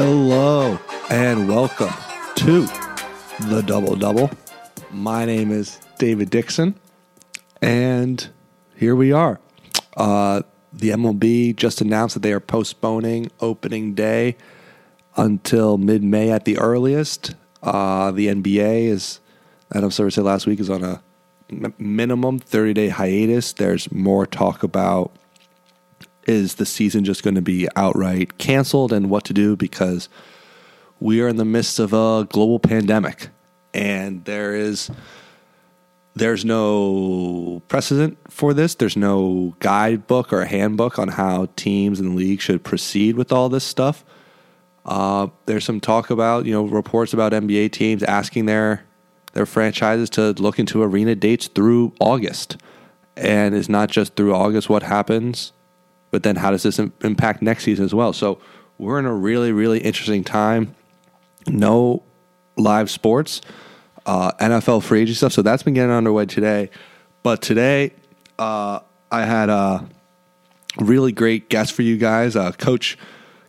Hello and welcome to the Double Double. My name is David Dixon, and here we are. Uh, the MLB just announced that they are postponing opening day until mid May at the earliest. Uh, the NBA is, Adam Silver said last week, is on a minimum 30 day hiatus. There's more talk about is the season just going to be outright canceled and what to do because we are in the midst of a global pandemic. And there is there's no precedent for this. There's no guidebook or handbook on how teams and league should proceed with all this stuff. Uh, there's some talk about you know reports about nba teams asking their their franchises to look into arena dates through august. And it's not just through august what happens but then how does this impact next season as well? So we're in a really, really interesting time. No live sports, uh, NFL free agency stuff. So that's been getting underway today. But today, uh, I had a really great guest for you guys, uh, Coach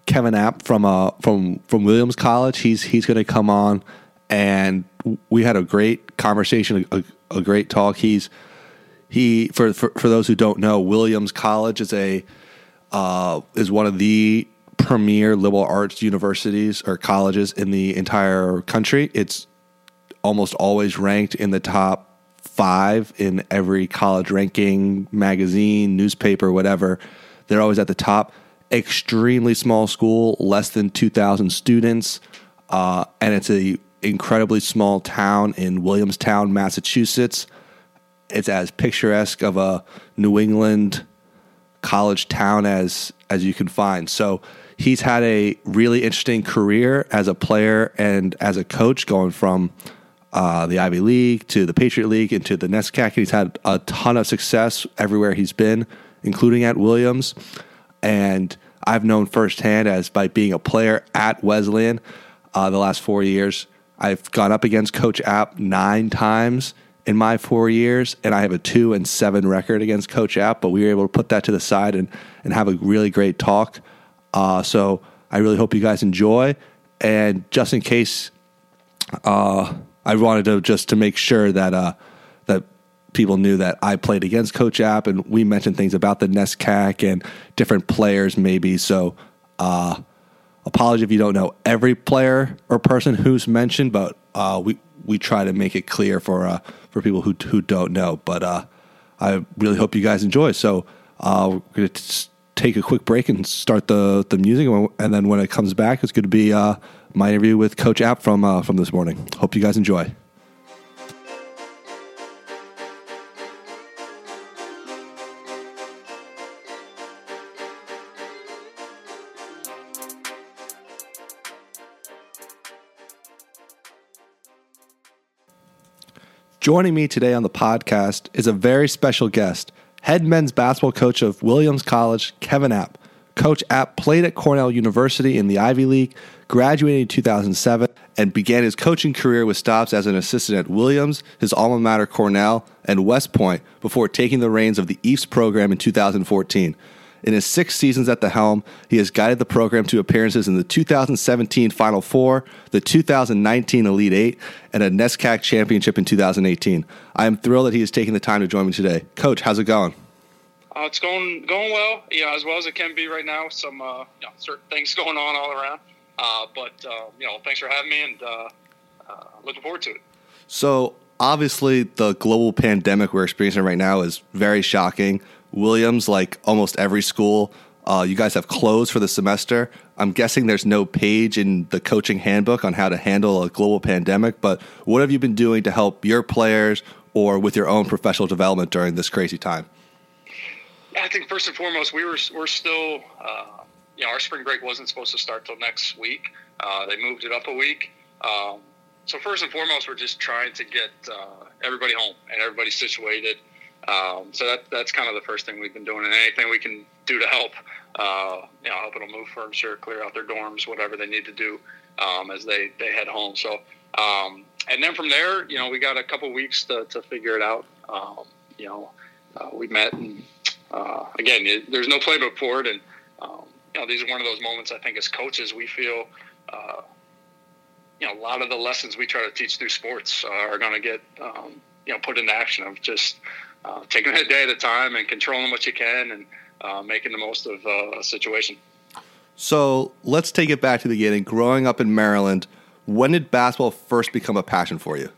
Kevin App from uh, from from Williams College. He's he's going to come on, and we had a great conversation, a, a great talk. He's he for, for for those who don't know, Williams College is a uh, is one of the premier liberal arts universities or colleges in the entire country. It's almost always ranked in the top five in every college ranking, magazine, newspaper, whatever. They're always at the top. Extremely small school, less than 2,000 students. Uh, and it's a incredibly small town in Williamstown, Massachusetts. It's as picturesque of a New England college town as as you can find. So he's had a really interesting career as a player and as a coach, going from uh, the Ivy League to the Patriot League into the NESCAC. He's had a ton of success everywhere he's been, including at Williams. And I've known firsthand as by being a player at Wesleyan uh, the last four years. I've gone up against Coach App nine times in my four years, and I have a two and seven record against Coach App. But we were able to put that to the side and and have a really great talk. Uh, so I really hope you guys enjoy. And just in case, uh, I wanted to just to make sure that uh, that people knew that I played against Coach App, and we mentioned things about the NESCAC and different players, maybe. So, uh, apology if you don't know every player or person who's mentioned, but uh, we we try to make it clear for uh, for people who who don't know. But uh, I really hope you guys enjoy. So uh, we're going to take a quick break and start the the music, and then when it comes back, it's going to be uh, my interview with Coach App from uh, from this morning. Hope you guys enjoy. Joining me today on the podcast is a very special guest, head men's basketball coach of Williams College, Kevin App. Coach App played at Cornell University in the Ivy League, graduated in 2007, and began his coaching career with stops as an assistant at Williams, his alma mater Cornell, and West Point before taking the reins of the Ephs program in 2014. In his six seasons at the helm, he has guided the program to appearances in the 2017 Final Four, the 2019 Elite Eight, and a NESCAC championship in 2018. I am thrilled that he is taking the time to join me today. Coach, how's it going? Uh, it's going going well, yeah, as well as it can be right now. Some uh, you know, certain things going on all around, uh, but uh, you know, thanks for having me, and uh, uh, looking forward to it. So obviously, the global pandemic we're experiencing right now is very shocking. Williams, like almost every school, uh, you guys have closed for the semester. I'm guessing there's no page in the coaching handbook on how to handle a global pandemic, but what have you been doing to help your players or with your own professional development during this crazy time? I think first and foremost, we were we're still, uh, you know, our spring break wasn't supposed to start till next week. Uh, they moved it up a week. Um, so first and foremost, we're just trying to get uh, everybody home and everybody situated. Um, so that that's kind of the first thing we've been doing, and anything we can do to help, uh, you know, help them move furniture, clear out their dorms, whatever they need to do um, as they they head home. So, um, and then from there, you know, we got a couple weeks to, to figure it out. Um, you know, uh, we met, and uh, again, it, there's no playbook for it, and um, you know, these are one of those moments I think as coaches we feel uh, you know, a lot of the lessons we try to teach through sports are going to get, um, you know, put into action of just uh, taking it a day at a time and controlling what you can and uh, making the most of uh, a situation. So let's take it back to the beginning. Growing up in Maryland, when did basketball first become a passion for you?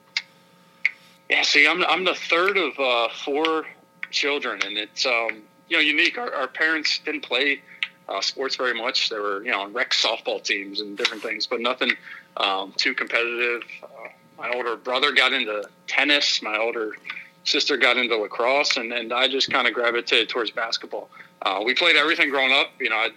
Yeah, see, I'm I'm the third of uh, four children, and it's um, you know unique. Our, our parents didn't play uh, sports very much. They were you know on rec softball teams and different things, but nothing um, too competitive. Uh, my older brother got into tennis. My older sister got into lacrosse, and, and I just kind of gravitated towards basketball. Uh, we played everything growing up. You know, I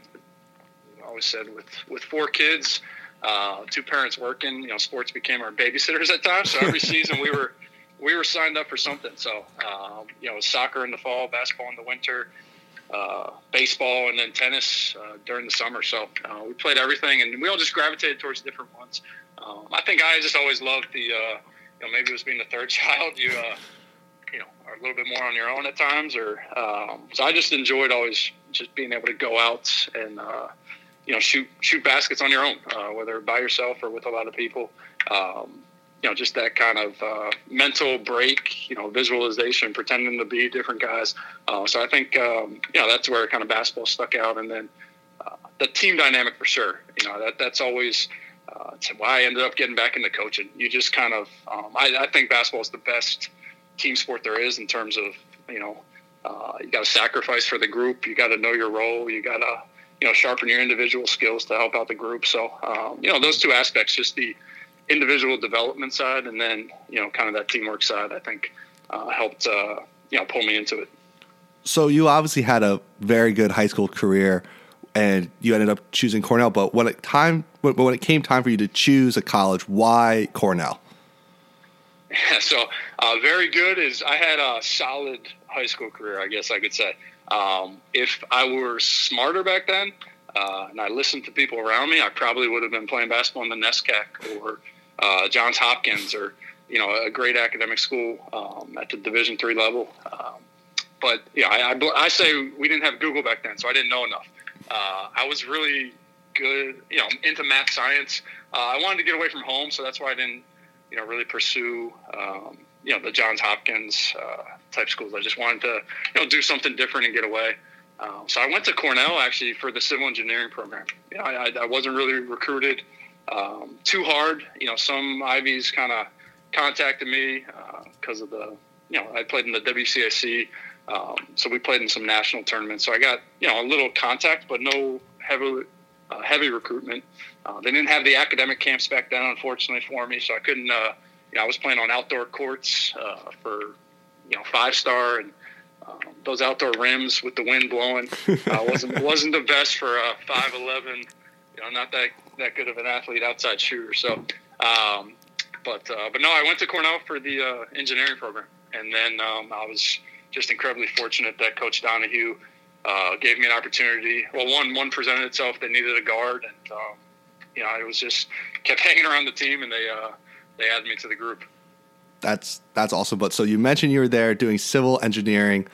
always said with with four kids, uh, two parents working, you know, sports became our babysitters at times. So every season we were we were signed up for something. So um, you know, soccer in the fall, basketball in the winter, uh, baseball, and then tennis uh, during the summer. So uh, we played everything, and we all just gravitated towards different ones. Um, I think I just always loved the, uh, you know, maybe it was being the third child. You, uh, you know, are a little bit more on your own at times, or um, so I just enjoyed always just being able to go out and uh, you know shoot shoot baskets on your own, uh, whether by yourself or with a lot of people. Um, you know, just that kind of uh, mental break, you know, visualization, pretending to be different guys. Uh, so I think, um, you know, that's where kind of basketball stuck out. And then uh, the team dynamic for sure. You know, that that's always uh, why I ended up getting back into coaching. You just kind of, um, I, I, think basketball is the best team sport there is in terms of, you know, uh, you got to sacrifice for the group. You got to know your role. You got to, you know, sharpen your individual skills to help out the group. So, um, you know, those two aspects, just the individual development side and then, you know, kind of that teamwork side, I think uh, helped, uh, you know, pull me into it. So you obviously had a very good high school career and you ended up choosing Cornell. But when it time, when it came time for you to choose a college, why Cornell? So uh, very good is I had a solid high school career, I guess I could say. Um, if I were smarter back then uh, and I listened to people around me, I probably would have been playing basketball in the NESCAC or uh, Johns Hopkins or you know a great academic school um, at the Division three level. Um, but yeah, I, I, I, say we didn't have Google back then, so I didn't know enough. Uh, I was really good, you know, into math science. Uh, I wanted to get away from home, so that's why I didn't, you know, really pursue, um, you know, the Johns Hopkins uh, type schools. I just wanted to, you know, do something different and get away. Um, so I went to Cornell actually for the civil engineering program. You know, I, I wasn't really recruited um, too hard. You know, some Ivies kind of contacted me because uh, of the, you know, I played in the WCAC um, so we played in some national tournaments. So I got you know a little contact, but no heavy uh, heavy recruitment. Uh, they didn't have the academic camps back then, unfortunately for me. So I couldn't. Uh, you know, I was playing on outdoor courts uh, for you know five star and. Um, those outdoor rims with the wind blowing uh, wasn't wasn't the best for a five eleven. You know, not that that good of an athlete outside shooter. So, um, but uh, but no, I went to Cornell for the engineering program, and then um, I was just incredibly fortunate that Coach Donahue uh, gave me an opportunity. Well, one one presented itself. They needed a guard, and um, you know, I was just kept hanging around the team, and they uh, they added me to the group. That's that's awesome. But so you mentioned you were there doing civil engineering.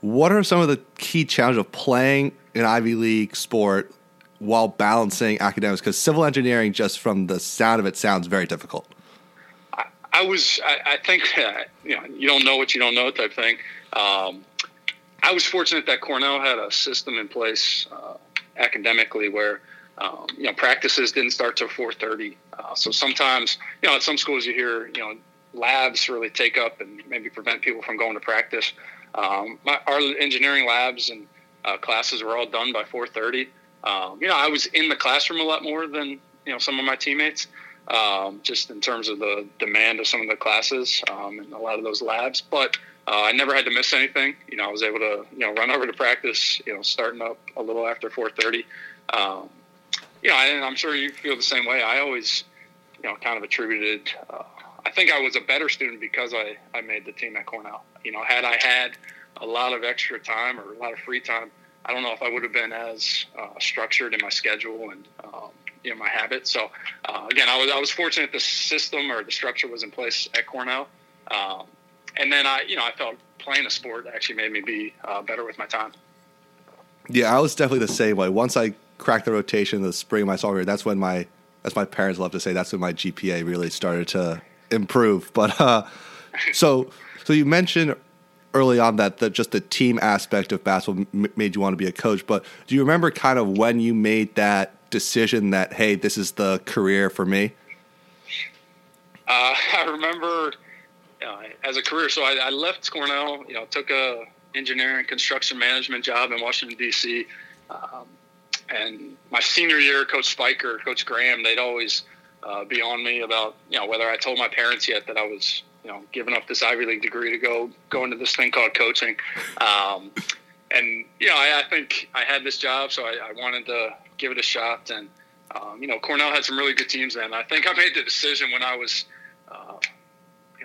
What are some of the key challenges of playing an Ivy League sport while balancing academics? Because civil engineering, just from the sound of it, sounds very difficult. I, I was, I, I think, you know, you don't know what you don't know type thing. Um, I was fortunate that Cornell had a system in place uh, academically where um, you know practices didn't start till 4:30. Uh, so sometimes you know at some schools you hear you know labs really take up and maybe prevent people from going to practice. Um, my, our engineering labs and uh, classes were all done by 4:30. Um, you know I was in the classroom a lot more than you know some of my teammates. Um, just in terms of the demand of some of the classes um, and a lot of those labs, but uh, I never had to miss anything. You know, I was able to you know run over to practice. You know, starting up a little after 4:30. Um, you know, and I'm sure you feel the same way. I always, you know, kind of attributed. Uh, I think I was a better student because I I made the team at Cornell. You know, had I had a lot of extra time or a lot of free time, I don't know if I would have been as uh, structured in my schedule and um, you know my habits. So uh, again, I was I was fortunate the system or the structure was in place at Cornell. Um, and then I, you know, I felt playing a sport actually made me be uh, better with my time. Yeah, I was definitely the same way. Once I cracked the rotation the spring of my sophomore year, that's when my as my parents love to say, that's when my GPA really started to improve. But uh, so so you mentioned early on that the, just the team aspect of basketball m- made you want to be a coach. But do you remember kind of when you made that decision that hey, this is the career for me? Uh, I remember uh, as a career. So I, I, left Cornell. You know, took a engineering construction management job in Washington D.C. Um, and my senior year, Coach Spiker, Coach Graham, they'd always uh, be on me about you know whether I told my parents yet that I was you know giving up this Ivy League degree to go go into this thing called coaching. Um, and you know, I, I, think I had this job, so I, I wanted to give it a shot. And um, you know, Cornell had some really good teams then. I think I made the decision when I was uh,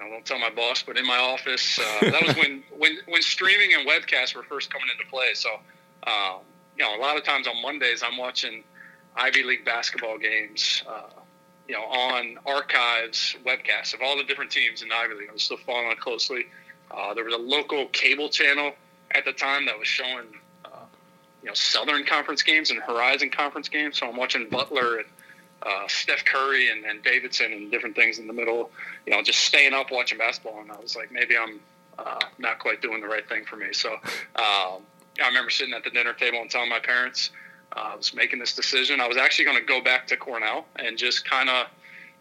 know, don't tell my boss, but in my office. Uh, that was when, when when streaming and webcasts were first coming into play. So, um, you know, a lot of times on Mondays, I'm watching Ivy League basketball games. Uh, you know, on archives webcasts of all the different teams in Ivy League. I was still following it closely. Uh, there was a local cable channel at the time that was showing, uh, you know, Southern Conference games and Horizon Conference games. So I'm watching Butler and uh, Steph Curry and, and, Davidson and different things in the middle, you know, just staying up watching basketball. And I was like, maybe I'm uh, not quite doing the right thing for me. So um, I remember sitting at the dinner table and telling my parents uh, I was making this decision. I was actually going to go back to Cornell and just kind of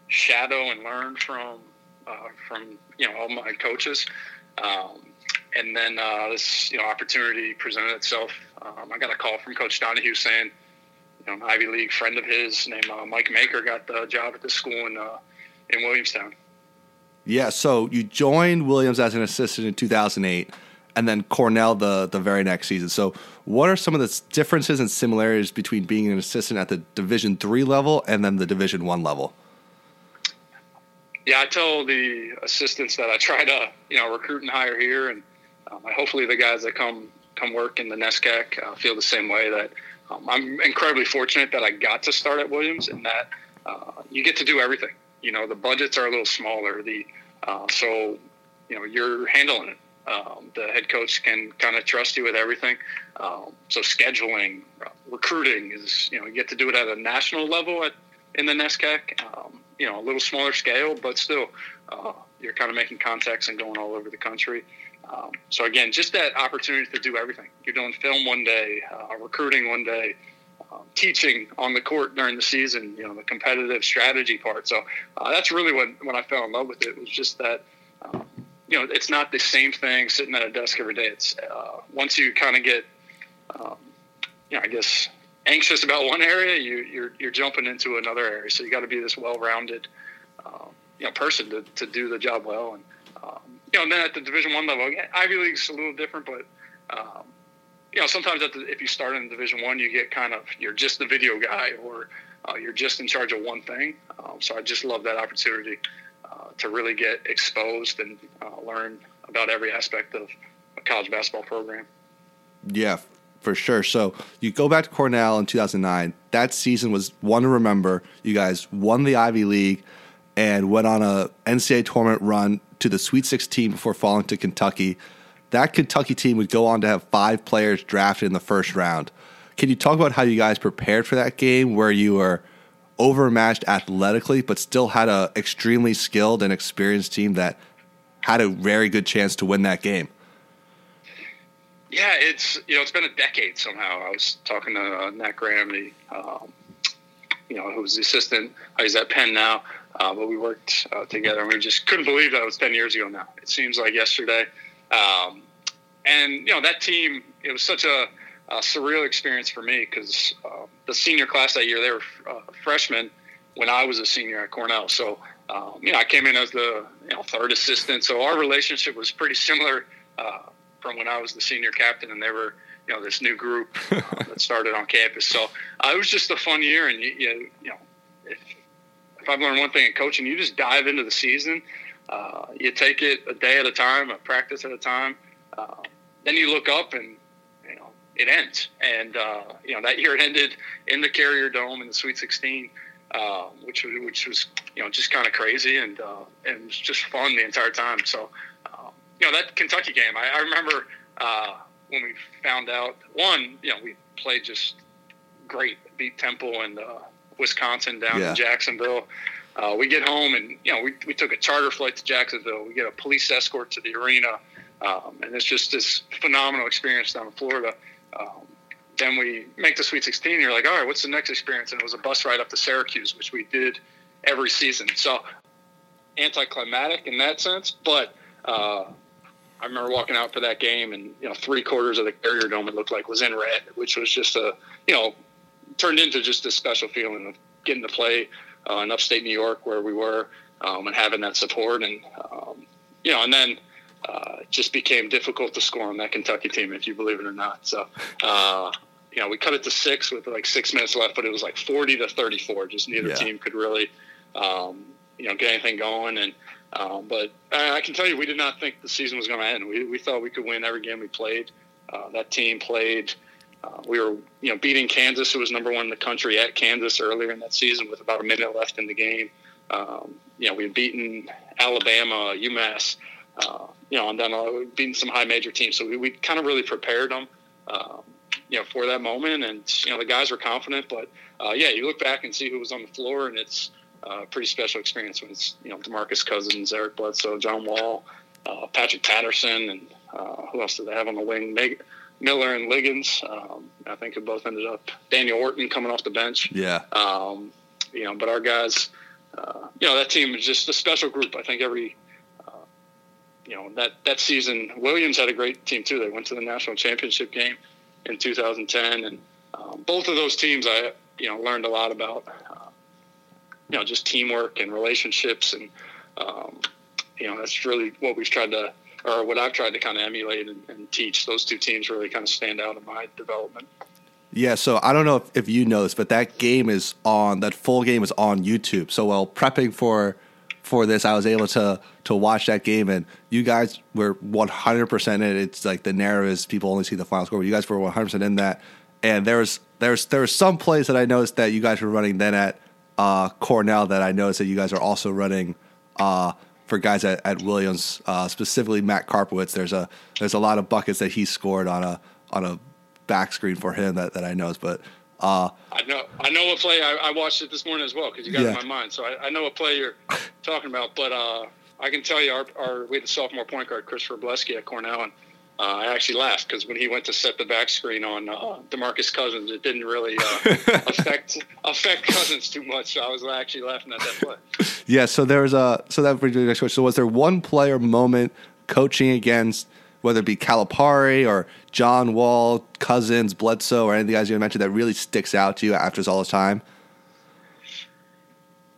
shadow and learn from uh, from you know all my coaches. Um, and then uh, this you know opportunity presented itself. Um, I got a call from Coach Donahue saying you know, an Ivy League friend of his named uh, Mike Maker got the job at the school in uh, in Williamstown. Yeah, so you joined Williams as an assistant in 2008, and then Cornell the the very next season. So, what are some of the differences and similarities between being an assistant at the Division three level and then the Division one level? Yeah, I tell the assistants that I try to you know recruit and hire here, and um, hopefully the guys that come come work in the NESCAC uh, feel the same way that um, I'm incredibly fortunate that I got to start at Williams and that uh, you get to do everything. You know, the budgets are a little smaller. The uh, so you know you're handling it. Um, the head coach can kind of trust you with everything. Um, so scheduling, uh, recruiting is you know you get to do it at a national level at in the NESCAC. Um, you know, a little smaller scale, but still, uh, you're kind of making contacts and going all over the country. Um, so again, just that opportunity to do everything. You're doing film one day, uh, recruiting one day, um, teaching on the court during the season. You know, the competitive strategy part. So uh, that's really when when I fell in love with it. Was just that. You know, it's not the same thing sitting at a desk every day. It's uh, once you kind of get, um, you know, I guess anxious about one area, you, you're you're jumping into another area. So you got to be this well-rounded, uh, you know, person to, to do the job well. And um, you know, and then at the Division One level, Ivy League's a little different, but um, you know, sometimes the, if you start in Division One, you get kind of you're just the video guy, or uh, you're just in charge of one thing. Um, so I just love that opportunity uh, to really get exposed and uh, learn about every aspect of a college basketball program. Yeah, for sure. So you go back to Cornell in 2009. That season was one to remember. You guys won the Ivy League and went on a NCAA tournament run to the Sweet 16 before falling to Kentucky. That Kentucky team would go on to have five players drafted in the first round. Can you talk about how you guys prepared for that game where you were overmatched athletically, but still had an extremely skilled and experienced team that had a very good chance to win that game? Yeah, it's you know it's been a decade somehow. I was talking to uh, Nat Graham, the um, you know who was the assistant. He's at Penn now. Uh, but we worked uh, together, and we just couldn't believe that it was ten years ago. Now it seems like yesterday. Um, and you know that team, it was such a, a surreal experience for me because uh, the senior class that year they were uh, freshmen when I was a senior at Cornell. So um, you know I came in as the you know, third assistant, so our relationship was pretty similar uh, from when I was the senior captain, and they were you know this new group uh, that started on campus. So it was just a fun year, and you, you, you know. If, if I've learned one thing in coaching, you just dive into the season. Uh, you take it a day at a time, a practice at a time. Uh, then you look up and it ends. And uh, you know that year it ended in the Carrier Dome in the Sweet 16, uh, which was which was you know just kind of crazy and uh, and it was just fun the entire time. So uh, you know that Kentucky game, I, I remember when we found out. One, you know, we played just great, beat Temple and Wisconsin down Yeah. in Jacksonville. Uh, we get home and you know we, we took a charter flight to Jacksonville. We get a police escort to the arena, um, and it's just this phenomenal experience down in Florida. Um, then we make the Sweet 16. And you're like, all right, what's the next experience? And it was a bus ride up to Syracuse, which we did every season. So anticlimactic in that sense, but uh, I remember walking out for that game, and you know, three quarters of the Carrier Dome it looked like was in red, which was just a you know turned into just a special feeling of getting to play uh, in upstate New York where we were um, and having that support, and um, you know, and then. Uh, it just became difficult to score on that Kentucky team, if you believe it or not. So, uh, you know, we cut it to six with like six minutes left, but it was like 40 to 34. Just neither Yeah. team could really, um, you know, get anything going. And, um, but I, I can tell you, we did not think the season was going to end. We, we thought we could win every game we played. Uh, that team played. Uh, we were, you know, beating Kansas, who was number one in the country at Kansas earlier in that season with about a minute left in the game. Um, you know, we had beaten Alabama, UMass, uh, you know, and then uh, we'd some high major teams. So we, we kind of really prepared them, um, you know, for that moment. And, you know, the guys were confident. But, uh, yeah, you look back and see who was on the floor, and it's uh, a pretty special experience when it's, you know, Demarcus Cousins, Eric Bledsoe, John Wall, uh, Patrick Patterson, and uh, who else did they have on the wing? Meg- Miller and Liggins, um, I think, have both ended up. Daniel Orton coming off the bench. Yeah. Um, you know, but our guys, uh, you know, that team is just a special group. I think every, uh, you know, that that season, Williams had a great team too. They went to the national championship game in 2010, and um, both of those teams, I you know, learned a lot about, uh, you know, just teamwork and relationships, and um, you know, that's really what we've tried to. Or what I've tried to kind of emulate and, and teach. Those two teams really kind of stand out in my development. Yeah, so I don't know if, if you know this, but that game is on that full game is on YouTube. So while prepping for for this, I was able to to watch that game, and you guys were one hundred percent in. it. It's like the narrative is people only see the final score, but you guys were one hundred percent in that. And there was there's there was some plays that I noticed that you guys were running then at uh, Cornell that I noticed that you guys are also running uh, for guys at, at Williams, uh, specifically Matt Karpowitz. There's a there's a lot of buckets that he scored on a on a back screen for him that, that I noticed, but uh, I know I know what play I, I watched it this morning as well because you got it in my mind. So I, I know what play you're talking about. But uh, I can tell you, our, our we had a sophomore point guard Chris Wroblewski at Cornell, and uh, I actually laughed because when he went to set the back screen on uh, Demarcus Cousins, it didn't really uh, affect affect Cousins too much. So I was actually laughing at that play. Yeah, so there's a so that brings me to the next question. So was there one player moment coaching against whether it be Calipari or John Wall, Cousins, Bledsoe, or any of the guys you mentioned that really sticks out to you after all this time?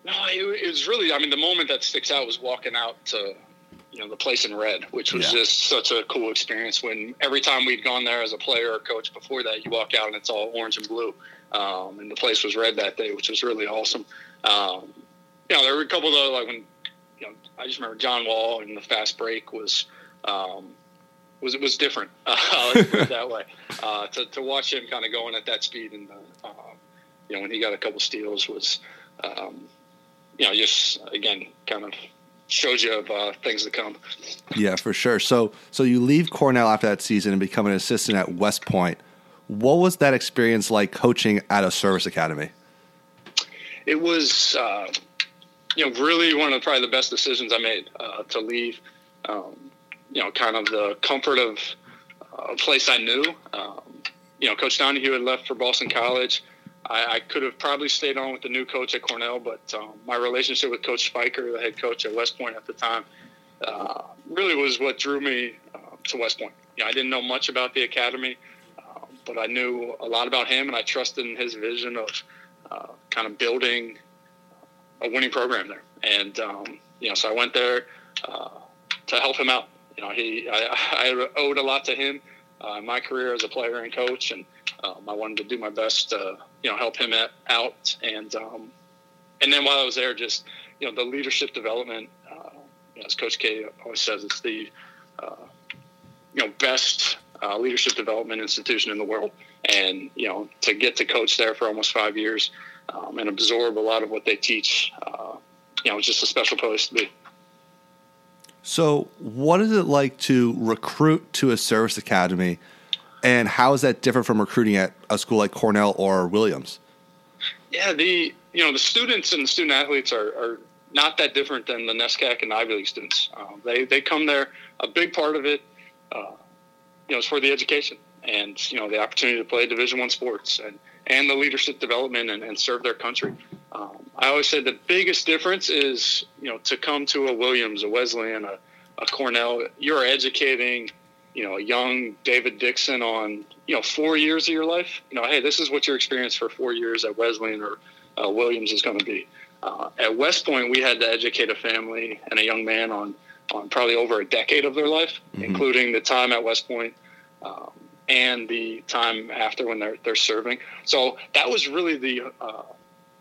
No, it, it was really. I mean, the moment that sticks out was walking out to, you know, the place in red, which was Yeah. just such a cool experience. When every time we'd gone there as a player or coach before that, you walk out and it's all orange and blue, um, and the place was red that day, which was really awesome. Um, you know, there were a couple of like when, you know, I just remember John Wall and the fast break was. Um, was it was different? Uh, let's put it that way. Uh, to, to watch him kind of going at that speed and uh, you know when he got a couple steals was um, you know, just again, kind of shows you of uh, things to come. Yeah, for sure. So so you leave Cornell after that season and become an assistant at West Point. What was that experience like coaching at a service academy? It was, uh, you know, really one of the, probably the best decisions I made uh, to leave. Um, you know, kind of the comfort of uh, a place I knew. Um, you know, Coach Donahue had left for Boston College. I, I could have probably stayed on with the new coach at Cornell, but um, my relationship with Coach Spiker, the head coach at West Point at the time, uh, really was what drew me uh, to West Point. You know, I didn't know much about the academy, um, but I knew a lot about him, and I trusted in his vision of uh, kind of building a winning program there. And um, you know, so I went there uh, to help him out. You know, he I, I owed a lot to him uh, my career as a player and coach, and um, I wanted to do my best to you know help him at, out. And um, and then while I was there, just you know the leadership development. Uh, you know, as Coach K always says, it's the uh, you know best uh, leadership development institution in the world. And you know to get to coach there for almost five years um, and absorb a lot of what they teach, uh, you know, it's just a special place to be. So, what is it like to recruit to a service academy, and how is that different from recruiting at a school like Cornell or Williams? Yeah, the you know, the students and the student athletes are, are not that different than the NESCAC and Ivy League students. Um, they they come there. A big part of it, uh, you know, is for the education and you know the opportunity to play Division One sports and and the leadership development and, and serve their country. Um, I always said the biggest difference is you know to come to a Williams, a Wesleyan, a, a Cornell. You're educating you know a young David Dixon on you know four years of your life. You know, hey, this is what your experience for four years at Wesleyan or uh, Williams is going to be. Uh, at West Point, we had to educate a family and a young man on on probably over a decade of their life, mm-hmm. including the time at West Point um, and the time after when they're they're serving. So that was really the uh,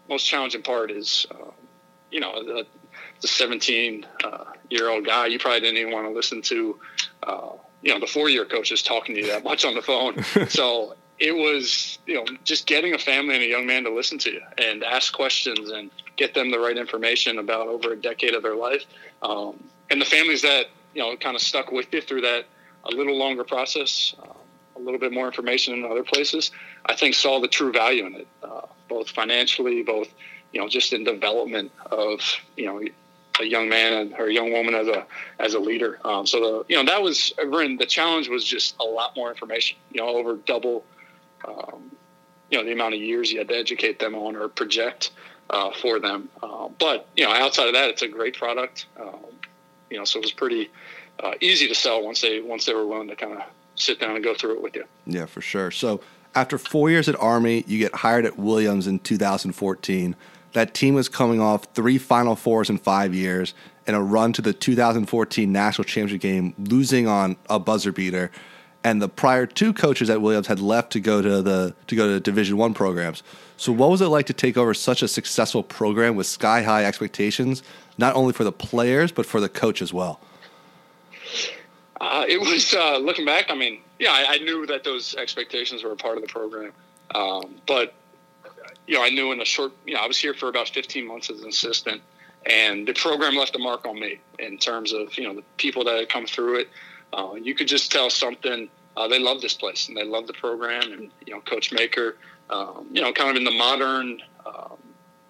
most challenging part. Is uh, you know the, the 17 uh, year old guy you probably didn't even want to listen to. Uh, you know the four year coaches talking to you that much on the phone. so it was you know just getting a family and a young man to listen to you and ask questions and get them the right information about over a decade of their life um, and the families that you know kind of stuck with you through that a little longer process um, a little bit more information in other places i think saw the true value in it uh, both financially both you know just in development of you know a young man or a young woman as a as a leader. Um, so the you know that was the challenge was just a lot more information. You know, over double um, you know the amount of years you had to educate them on or project uh, for them. Uh, but you know, outside of that, it's a great product. Um, you know, so it was pretty uh, easy to sell once they once they were willing to kind of sit down and go through it with you. Yeah, for sure. So after four years at Army, you get hired at Williams in 2014. That team was coming off three Final Fours in five years and a run to the 2014 National Championship game, losing on a buzzer beater and the prior two coaches at Williams had left to go to the to go to Division One programs. So, what was it like to take over such a successful program with sky high expectations, not only for the players but for the coach as well? Uh, it was uh, looking back. I mean, yeah, I, I, knew that those expectations were a part of the program, um, but you know, I knew in a short. You know, I was here for about 15 months as an assistant, and the program left a mark on me in terms of you know the people that had come through it. Uh, you could just tell something. Uh, they love this place and they love the program. And you know, Coach Maker, um, you know, kind of in the modern um,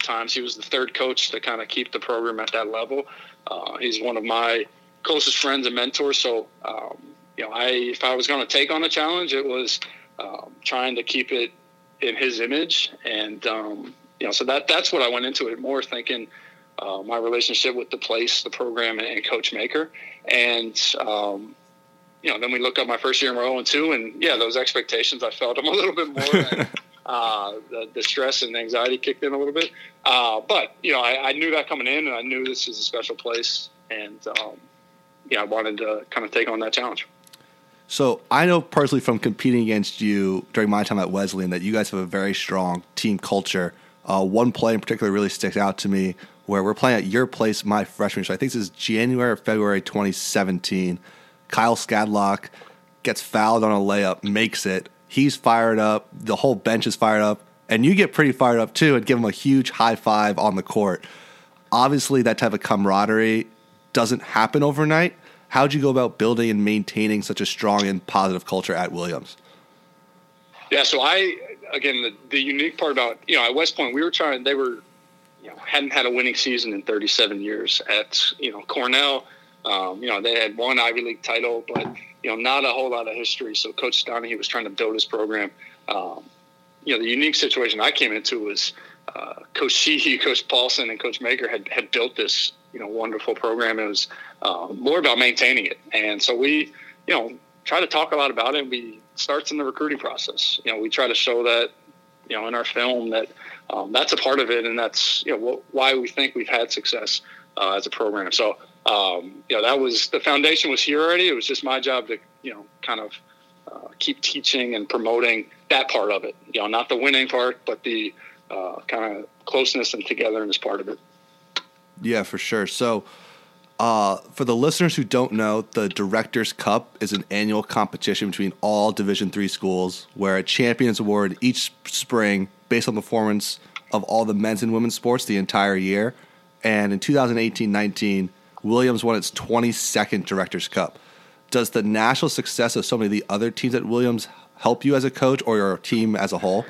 times, he was the third coach to kind of keep the program at that level. Uh, he's one of my closest friends and mentors. So, um, you know, I if I was going to take on a challenge, it was um, trying to keep it in his image, and um, you know, so that that's what I went into it more thinking. Uh, my relationship with the place, the program, and, Coach Maker, and um, you know, then we look up my first year in row and two, and yeah, those expectations, I felt them a little bit more. and, uh, the, the, stress and anxiety kicked in a little bit. Uh, but, you know, I, I, knew that coming in, and I knew this is a special place. And, um, yeah, I wanted to kind of take on that challenge. So I know personally from competing against you during my time at Wesleyan that you guys have a very strong team culture. Uh, one play in particular really sticks out to me where we're playing at your place my freshman year. So I think this is January or February 2017. Kyle Scadlock gets fouled on a layup, makes it. He's fired up. The whole bench is fired up. And you get pretty fired up too and give him a huge high five on the court. Obviously, that type of camaraderie doesn't happen overnight. How'd you go about building and maintaining such a strong and positive culture at Williams? Yeah, so I, again, the, the unique part about, you know, at West Point, we were trying, they were, you know, hadn't had a winning season in 37 years. At, you know, Cornell, um, you know, they had one Ivy League title, but you know, not a whole lot of history. So Coach Donahue was trying to build his program. Um, you know, the unique situation I came into was uh, Coach Sheehy, Coach Paulsen, and Coach Maker had had built this you know wonderful program. It was um, more about maintaining it, and so we you know try to talk a lot about it. We starts in the recruiting process. You know, we try to show that you know in our film that um, that's a part of it, and that's you know why we think we've had success uh, as a program. So um, you know, that was the foundation was here already. It was just my job to, you know, kind of uh, keep teaching and promoting that part of it. You know, not the winning part, but the uh, kind of closeness and togetherness part of it. Yeah, for sure. So, uh, for the listeners who don't know, the Directors Cup is an annual competition between all Division three schools, where a champion is awarded each spring based on the performance of all the men's and women's sports the entire year. And in 2018-19 Williams won its 22nd Directors Cup. Does the national success of so many of the other teams at Williams help you as a coach or your team as a whole?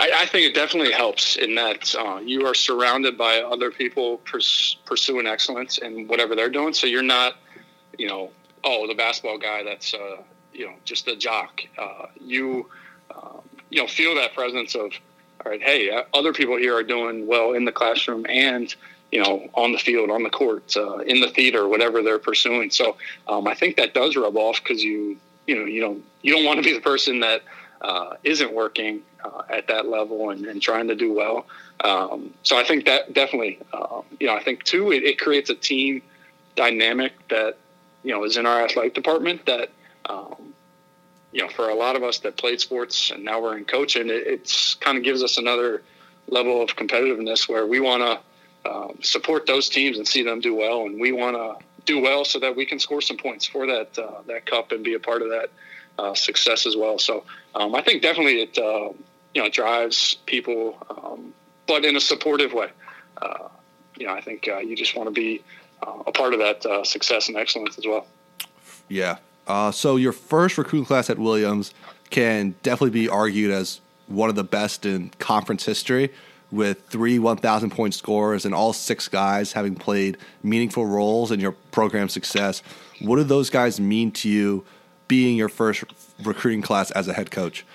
I, I, think it definitely helps in that uh, you are surrounded by other people pers- pursuing excellence in whatever they're doing. So you're not, you know, oh, the basketball guy that's, uh, you know, just a jock. Uh, you, um, you know, feel that presence of, all right, hey, uh, other people here are doing well in the classroom and, you know, on the field, on the court, uh, in the theater, whatever they're pursuing. So um, I think that does rub off because you, you know, you don't, you don't want to be the person that uh, not working uh, at that level and, and, trying to do well. Um, so I think that definitely, um, you know, I think too, it, it, creates a team dynamic that, you know, is in our athletic department that, um, you know, for a lot of us that played sports and now we're in coaching, it, it's kind of gives us another level of competitiveness where we want to um, support those teams and see them do well, and we want to do well so that we can score some points for that uh, that cup and be a part of that uh, success as well. So um, I think definitely it uh, you know drives people, um, but in a supportive way. Uh, you know, I think uh, you just want to be uh, a part of that uh, success and excellence as well. Yeah. so your first recruiting class at Williams can definitely be argued as one of the best in conference history with three 1,000 point scorers and all six guys having played meaningful roles in your program success. What do those guys mean to you being your first recruiting class as a head coach?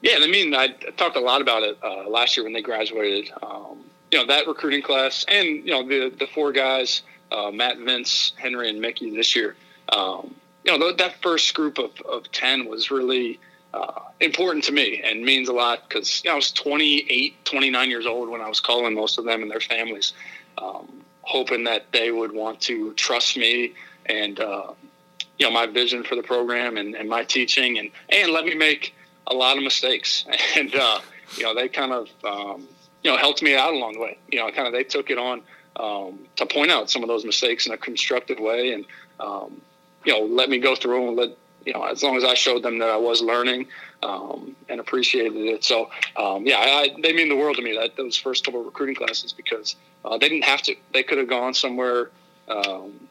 Yeah, I mean, I talked a lot about it uh, last year when they graduated. Um, you know, that recruiting class, and you know, the the four guys, uh, Matt, Vince, Henry, and Mickey this year. Um, you know, that first group of, of ten was really uh, important to me and means a lot because you know, I was 28, 29 years old when I was calling most of them and their families, um, hoping that they would want to trust me and uh, you know my vision for the program and, and my teaching and and let me make a lot of mistakes. And uh, you know they kind of um, you know helped me out along the way. You know kind of they took it on um, to point out some of those mistakes in a constructive way and um, you know let me go through and let you know as long as I showed them that I was learning um, and appreciated it. So um, yeah I, I, they mean the world to me that those first couple recruiting classes because uh, they didn't have to. They could have gone somewhere um,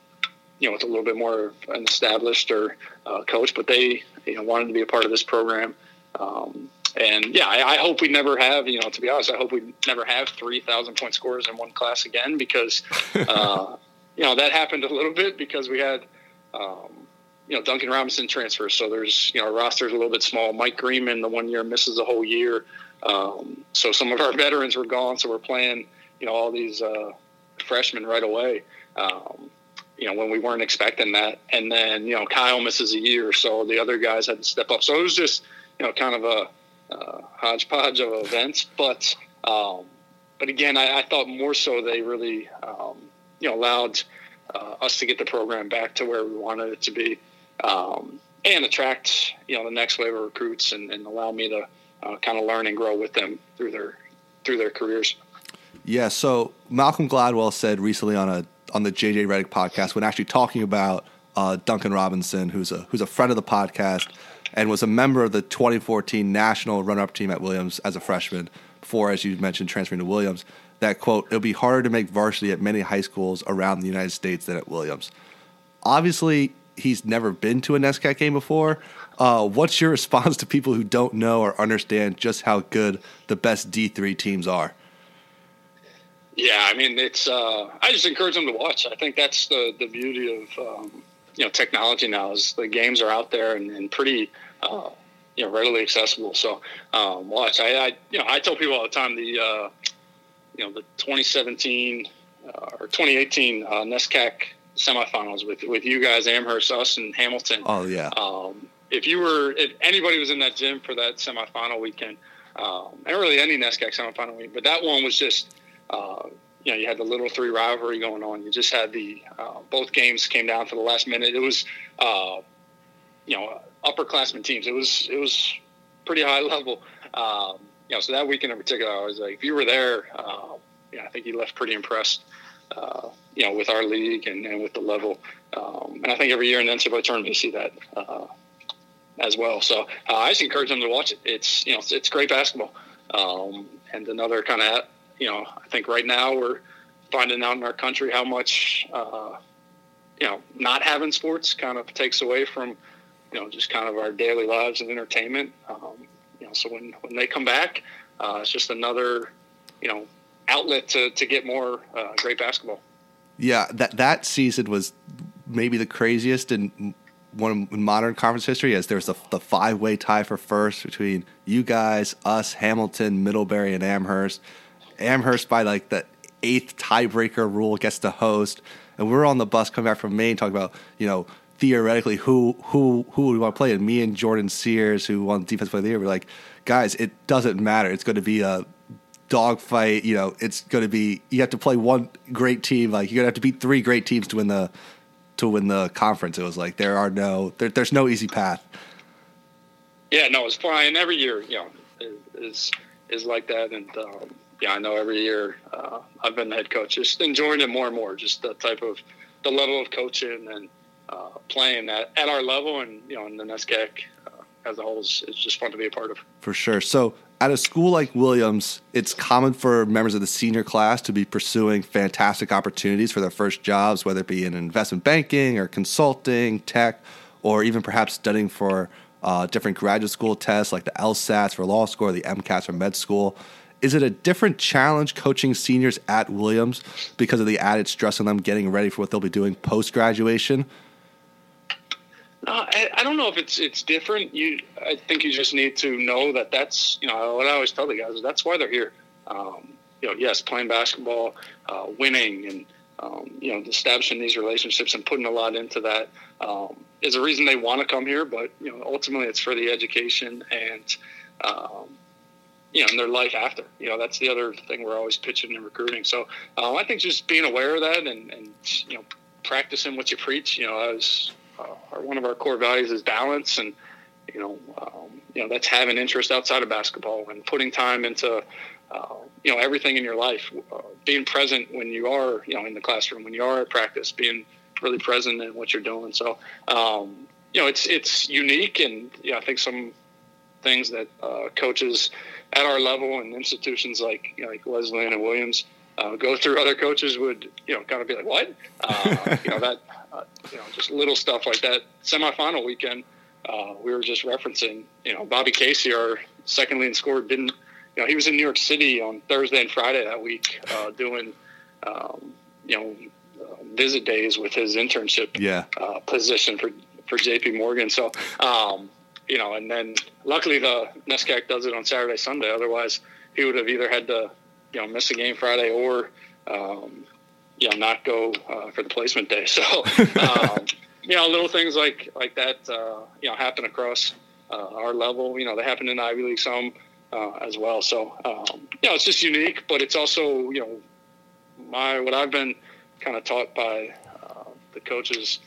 you know, with a little bit more of an established or uh, coach, but they, you know, wanted to be a part of this program. Um, and yeah, I, I, hope we never have, you know, to be honest, I hope we never have 3,000 point scores in one class again because, uh, you know, that happened a little bit because we had, um, you know, Duncan Robinson transfer. So there's, you know, our roster's a little bit small. Mike Greenman, the one year misses a whole year. Um, so some of our veterans were gone. So we're playing, you know, all these uh, freshmen right away. Um, you know, when we weren't expecting that. And then, you know, Kyle misses a year, so the other guys had to step up. So it was just, you know, kind of a uh, hodgepodge of events. But, um, but again, I, I, thought more so they really, um, you know, allowed uh, us to get the program back to where we wanted it to be, um, and attract, you know, the next wave of recruits and, and allow me to uh, kind of learn and grow with them through their through their careers. Yeah. So Malcolm Gladwell said recently on a on the JJ Redick podcast when actually talking about uh, Duncan Robinson, who's a who's a friend of the podcast and was a member of the 2014 national runner-up team at Williams as a freshman before, as you mentioned, transferring to Williams. That quote, it'll be harder to make varsity at many high schools around the United States than at Williams. Obviously, he's never been to a NESCAC game before. Uh, what's your response to people who don't know or understand just how good the best D3 teams are? Yeah, I mean, it's. Uh, I just encourage them to watch. I think that's the the beauty of um, you know technology now is the games are out there and, and pretty uh, you know readily accessible. So um, watch. I, I, you know I tell people all the time the uh, you know the 2017 uh, or 2018 uh, NESCAC semifinals with with you guys, Amherst, us, and Hamilton. Oh yeah. Um, if you were, if anybody was in that gym for that semifinal weekend, um, and really any NESCAC semifinal week, but that one was just uh, you know, you had the little three rivalry going on. You just had the uh, both games came down to the last minute. It was, uh, you know, upperclassmen teams. It was it was pretty high level. Um, you know, so that weekend in particular, I was like, if you were there, uh, yeah, I think you left pretty impressed. Uh, you know, with our league and, and with the level, um, and I think every year in the NCAA tournament you see that uh, as well. So uh, I just encourage them to watch it. It's you know, it's, it's great basketball, um, and another kind of you know, I think right now we're finding out in our country how much, uh, you know, not having sports kind of takes away from, you know, just kind of our daily lives and entertainment. Um, you know, so when, when they come back, uh, it's just another, you know, outlet to, to get more uh, great basketball. Yeah, that that season was maybe the craziest in one in modern conference history. As there's the, the five way tie for first between you guys, us, Hamilton, Middlebury, and Amherst. Amherst by like the eighth tiebreaker rule gets to host, and we're on the bus coming back from Maine talking about you know theoretically who who who we want to play, and me and Jordan Sears who won defense player of the year, we're like, guys, it doesn't matter. It's going to be a dogfight. You know, it's going to be you have to play one great team. Like you're going to have to beat three great teams to win the to win the conference. It was like there are no there, there's no easy path. Yeah, no, it's fine. Every year, you know, is is like that, and um, yeah, I know every year uh, I've been the head coach, just enjoying it more and more. Just the type of the level of coaching and uh, playing at, at our level, and you know, in the NESCAC uh, as a whole is, is just fun to be a part of. For sure. So at a school like Williams, it's common for members of the senior class to be pursuing fantastic opportunities for their first jobs, whether it be in investment banking or consulting, tech, or even perhaps studying for uh, different graduate school tests like the LSATs for law school or the MCATs for med school. Is it a different challenge coaching seniors at Williams because of the added stress on them getting ready for what they'll be doing post graduation? No, I, I, don't know if it's it's different. You, I think you just need to know that that's you know what I always tell the guys is that's why they're here. Um, you know, yes, playing basketball, uh, winning, and um, you know, establishing these relationships and putting a lot into that um, is a reason they want to come here. But you know, ultimately, it's for the education and um, you know, in their life after. You know, that's the other thing we're always pitching and recruiting. So uh, I think just being aware of that and, and you know, practicing what you preach. You know, I was uh, one of our core values is balance, and you know, um, you know that's having interest outside of basketball and putting time into uh, you know everything in your life, uh, being present when you are you know in the classroom, when you are at practice, being really present in what you're doing. So um, you know, it's it's unique, and you know, I think some things that uh, coaches at our level and institutions like you know, like Wesleyan and Williams uh, go through other coaches would you know kind of be like what? Uh, you know that uh, you know just little stuff like that. Semifinal weekend uh, we were just referencing you know Bobby Casey our second leading scorer didn't you know he was in New York City on Thursday and Friday that week uh, doing um, you know visit days with his internship yeah. Uh, position for for JP Morgan. So um, you know and then luckily the NESCAC does it on Saturday Sunday otherwise he would have either had to you know miss a game Friday or um, you know not go uh, for the placement day. So um, you know little things like like that uh, you know happen across uh, our level. You know they happen in Ivy League some uh, as well. So um, you know it's just unique, but it's also you know my what I've been kind of taught by uh, the coaches.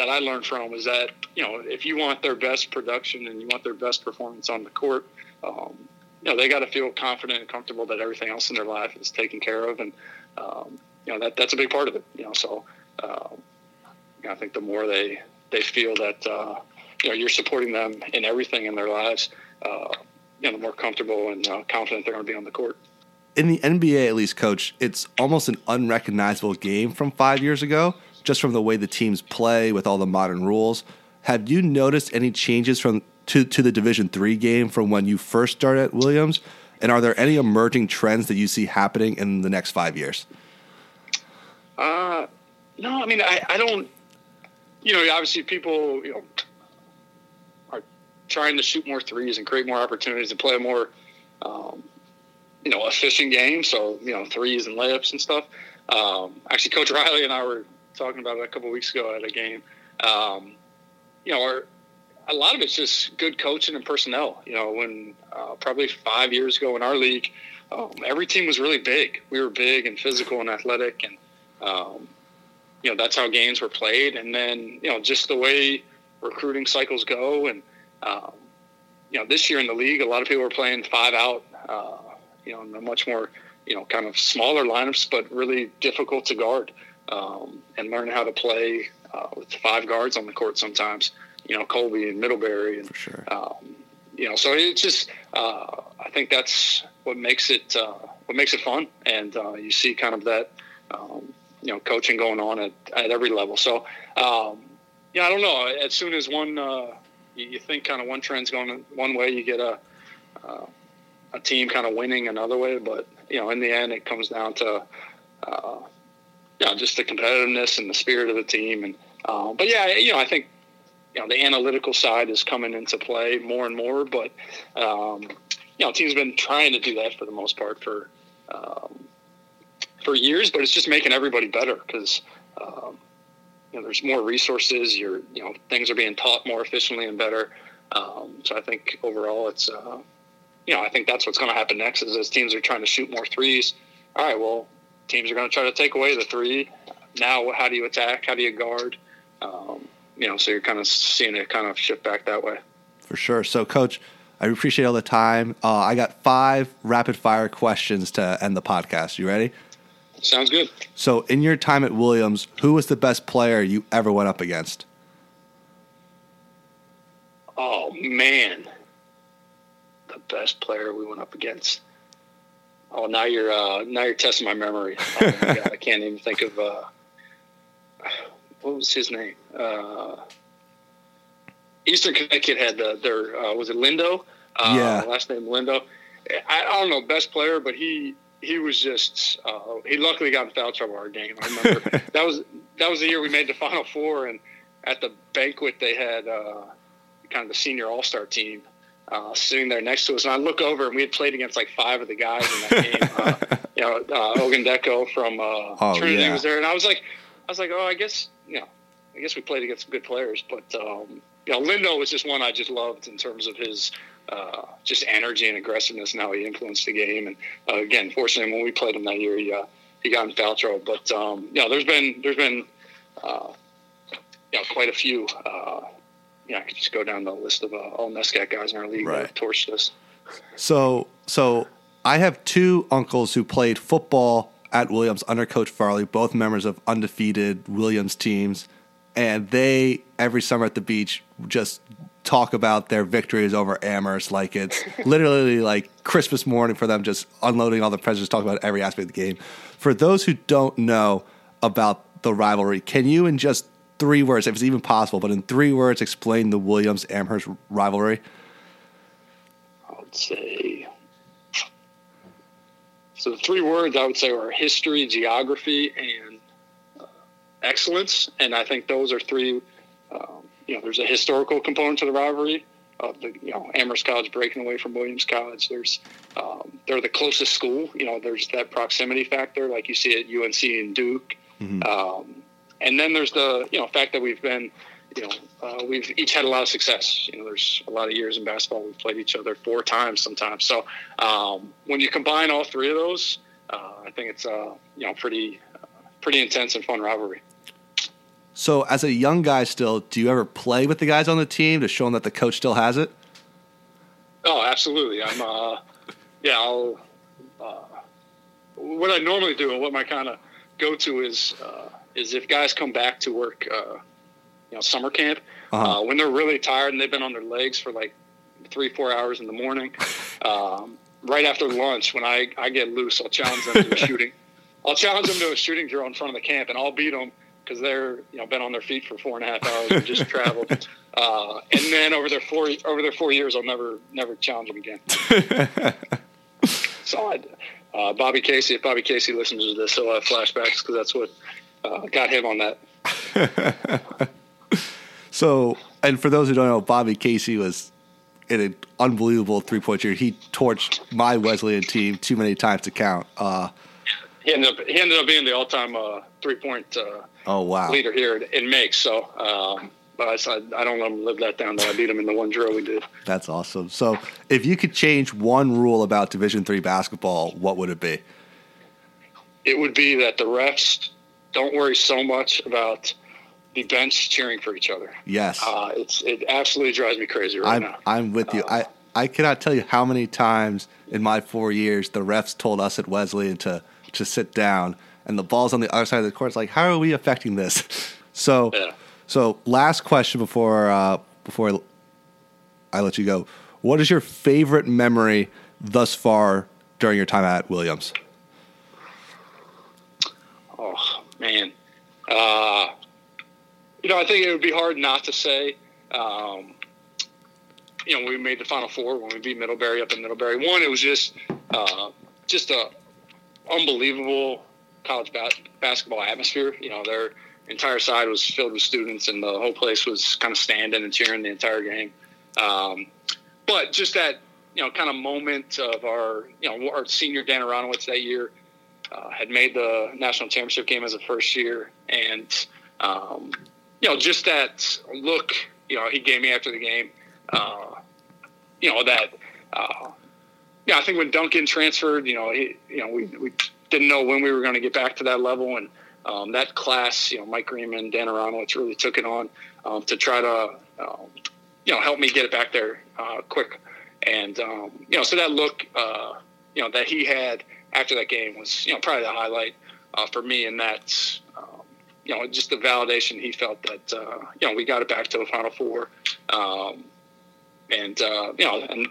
That I learned from is that you know if you want their best production and you want their best performance on the court, um, you know they got to feel confident and comfortable that everything else in their life is taken care of, and um, you know that that's a big part of it. You know, so um, I think the more they they feel that uh, you know you're supporting them in everything in their lives, uh, you know, the more comfortable and uh, confident they're going to be on the court. In the NBA, at least, coach, it's almost an unrecognizable game from five years ago, just from the way the teams play with all the modern rules. Have you noticed any changes from to, to the Division three game from when you first started at Williams? And are there any emerging trends that you see happening in the next five years? Uh, no, I mean, I, I don't, you know, obviously people, you know, are trying to shoot more threes and create more opportunities and play a more, um, you know, efficient game. So, you know, threes and layups and stuff. Um, actually, Coach Riley and I were talking about it a couple weeks ago at a game. Um, you know, our, a lot of it's just good coaching and personnel. You know, when uh, probably five years ago in our league, um, every team was really big. We were big and physical and athletic, and um, you know that's how games were played. And then you know just the way recruiting cycles go, and um, you know this year in the league, a lot of people are playing five out. Uh, you know, in a much more you know kind of smaller lineups, but really difficult to guard um, and learn how to play uh, with five guards on the court sometimes you know Colby and Middlebury, and For sure. um, you know, so it's just uh, I think that's what makes it uh, what makes it fun, and uh, you see kind of that um, you know coaching going on at, at every level. So um, yeah, I don't know. As soon as one uh, you, think kind of one trend's going one way, you get a uh, a team kind of winning another way. But you know, in the end, it comes down to uh, you know just the competitiveness and the spirit of the team. And uh, but yeah, you know, I think you know the analytical side is coming into play more and more. But um, you know, teams have been trying to do that for the most part for um, for years, but it's just making everybody better because. Um, you know, there's more resources. You're, you know, things are being taught more efficiently and better. Um, so I think overall, it's, uh, you know, I think that's what's going to happen next is as teams are trying to shoot more threes. All right, well, teams are going to try to take away the three. Now, how do you attack? How do you guard? Um, you know, so you're kind of seeing it kind of shift back that way. For sure. So, coach, I appreciate all the time. Uh, I got five rapid fire questions to end the podcast. You ready? Sounds good. So, in your time at Williams, who was the best player you ever went up against? Oh man, the best player we went up against. Oh, now you're uh, now you're testing my memory. Oh my God, I can't even think of uh, what was his name. Uh, Eastern Connecticut had the, their uh, was it Lindo? Uh, Yeah. last name Lindo. I, I don't know best player, but he he was just uh, he luckily got in foul trouble our game. I remember that was that was the year we made the Final Four, and at the banquet they had uh, kind of the senior All Star team uh, sitting there next to us, and I look over and we had played against like five of the guys in that game. Uh, you know, uh, Ogundeko from uh, Oh, Trinity yeah. was there, and I was like, I was like, oh, I guess you know, I guess we played against some good players, but um, you know, Lindo was just one I just loved in terms of his uh, just energy and aggressiveness and how he influenced the game. And uh, again, fortunately, when we played him that year, he uh, he got in foul trouble. But um, you know, there's been there's been uh, you know quite a few. Uh, know, I could just go down the list of uh, all NESCAC guys in our league that Right. have torched us. So, so I have two uncles who played football at Williams under Coach Farley, both members of undefeated Williams teams, and they every summer at the beach just talk about their victories over Amherst like it's literally like Christmas morning for them, just unloading all the presents, talking about every aspect of the game. For those who don't know about the rivalry, can you in just three words, if it's even possible, but in three words, explain the Williams Amherst rivalry? I would say. So the three words I would say are history, geography, and uh, excellence. And I think those are three. Um, you know, there's a historical component to the rivalry of the you know Amherst College breaking away from Williams College. There's um, they're the closest school. You know, there's that proximity factor, like you see at UNC and Duke. Um, and then there's the you know fact that we've been you know uh, we've each had a lot of success. You know, there's a lot of years in basketball we've played each other four times sometimes. So um, when you combine all three of those, uh, I think it's uh, you know pretty uh, pretty intense and fun rivalry. So, as a young guy, still, do you ever play with the guys on the team to show them that the coach still has it? Oh, absolutely. I'm uh, yeah. I'll uh, what I normally do and what my kind of go to is uh, is if guys come back to work, uh, you know, summer camp Uh-huh. uh, when they're really tired and they've been on their legs for like three four hours in the morning. Um, right after lunch, when I, I get loose, I'll challenge them to a shooting. I'll challenge them to a shooting drill in front of the camp, and I'll beat them because they're you know been on their feet for four and a half hours and just traveled. Uh, and then over their four over their four years, I'll never never challenge them again. so I, uh, Bobby Casey, if Bobby Casey listens to this, he'll have flashbacks because that's what uh, got him on that. So, and for those who don't know, Bobby Casey was in an unbelievable three point shooter. He torched my Wesleyan team too many times to count. Uh, He ended up he ended up being the all time uh, three point uh, oh, wow. leader here in makes. So, um, but I, said- I don't let him live that down. Though I beat him in the one drill we did. That's awesome. So, if you could change one rule about Division three basketball, what would it be? It would be that the refs don't worry so much about the bench cheering for each other. Yes. Uh, it's it absolutely drives me crazy right I'm now. I'm with you. I I cannot tell you how many times in my four years the refs told us at Wesleyan to to sit down, and the ball's on the other side of the court. It's like, how are we affecting this? So, Yeah. so last question before uh, before I let you go. What is your favorite memory thus far during your time at Williams? Oh man, uh, you know I think it would be hard not to say. Um, you know, we made the Final Four when we beat Middlebury up in Middlebury. One, it was just uh, just a unbelievable college bas- basketball atmosphere. You know, their entire side was filled with students, and the whole place was kind of standing and cheering the entire game. Um, but just that, you know, kind of moment of our, you know, our senior Dan Aronowitz that year uh, had made the national championship game as a first year, and um, you know, just that look, you know, he gave me after the game, uh, you know, that. Uh, yeah, I think when Duncan transferred, you know, he, you know, we, we didn't know when we were going to get back to that level, and um, that class, you know, Mike Greenman, Dan Aronowitz really took it on um, to try to, um, you know, help me get it back there uh, quick, and um, you know, so that look, uh, you know, that he had after that game was, you know, probably the highlight uh, for me, and that's, um, you know, just the validation he felt that, uh, you know, we got it back to the Final Four, um, and uh, you know, and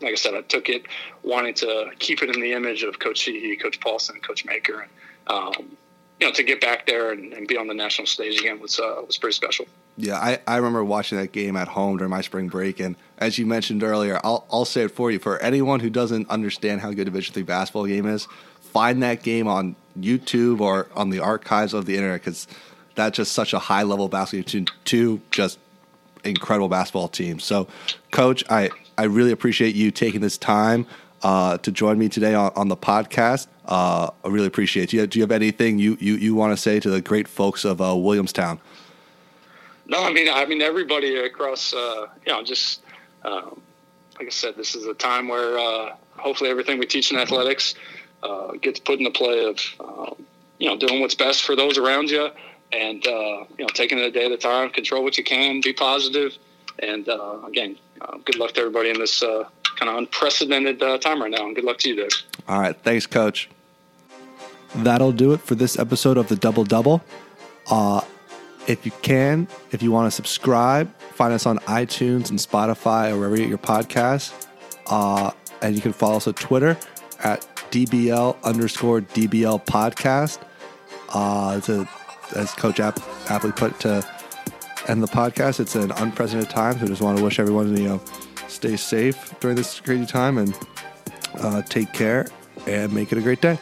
like I said, I took it wanting to keep it in the image of Coach Sheehy, Coach Paulsen, Coach Maker, and um, you know, to get back there and, and, be on the national stage again was uh, was pretty special. Yeah, I, I remember watching that game at home during my spring break, and as you mentioned earlier, I'll I'll say it for you. For anyone who doesn't understand how good a Division three basketball game is, find that game on YouTube or on the archives of the internet because that's just such a high level basketball team. Two just incredible basketball teams. So, Coach, I I really appreciate you taking this time uh, to join me today on, on the podcast. Uh, I really appreciate you, do you have anything you, you, you want to say to the great folks of uh, Williamstown? No, I mean, I mean everybody across, uh, you know, just um, like I said, this is a time where uh, hopefully everything we teach in athletics uh, gets put into play of, um, you know, doing what's best for those around you, and you know, taking it a day at a time, control what you can, be positive, and again, uh, good luck to everybody in this uh, kind of unprecedented uh, time right now. And good luck to you, Dave. All right. Thanks, Coach. That'll do it for this episode of the Double Double. Uh, if you can, if you want to subscribe, find us on iTunes and Spotify or wherever you get your podcasts. Uh, and you can follow us on Twitter at DBL underscore DBL podcast. Uh, as Coach App, put to end the podcast. It's an unprecedented time, so just want to wish everyone you know stay safe during this crazy time and uh, take care and make it a great day.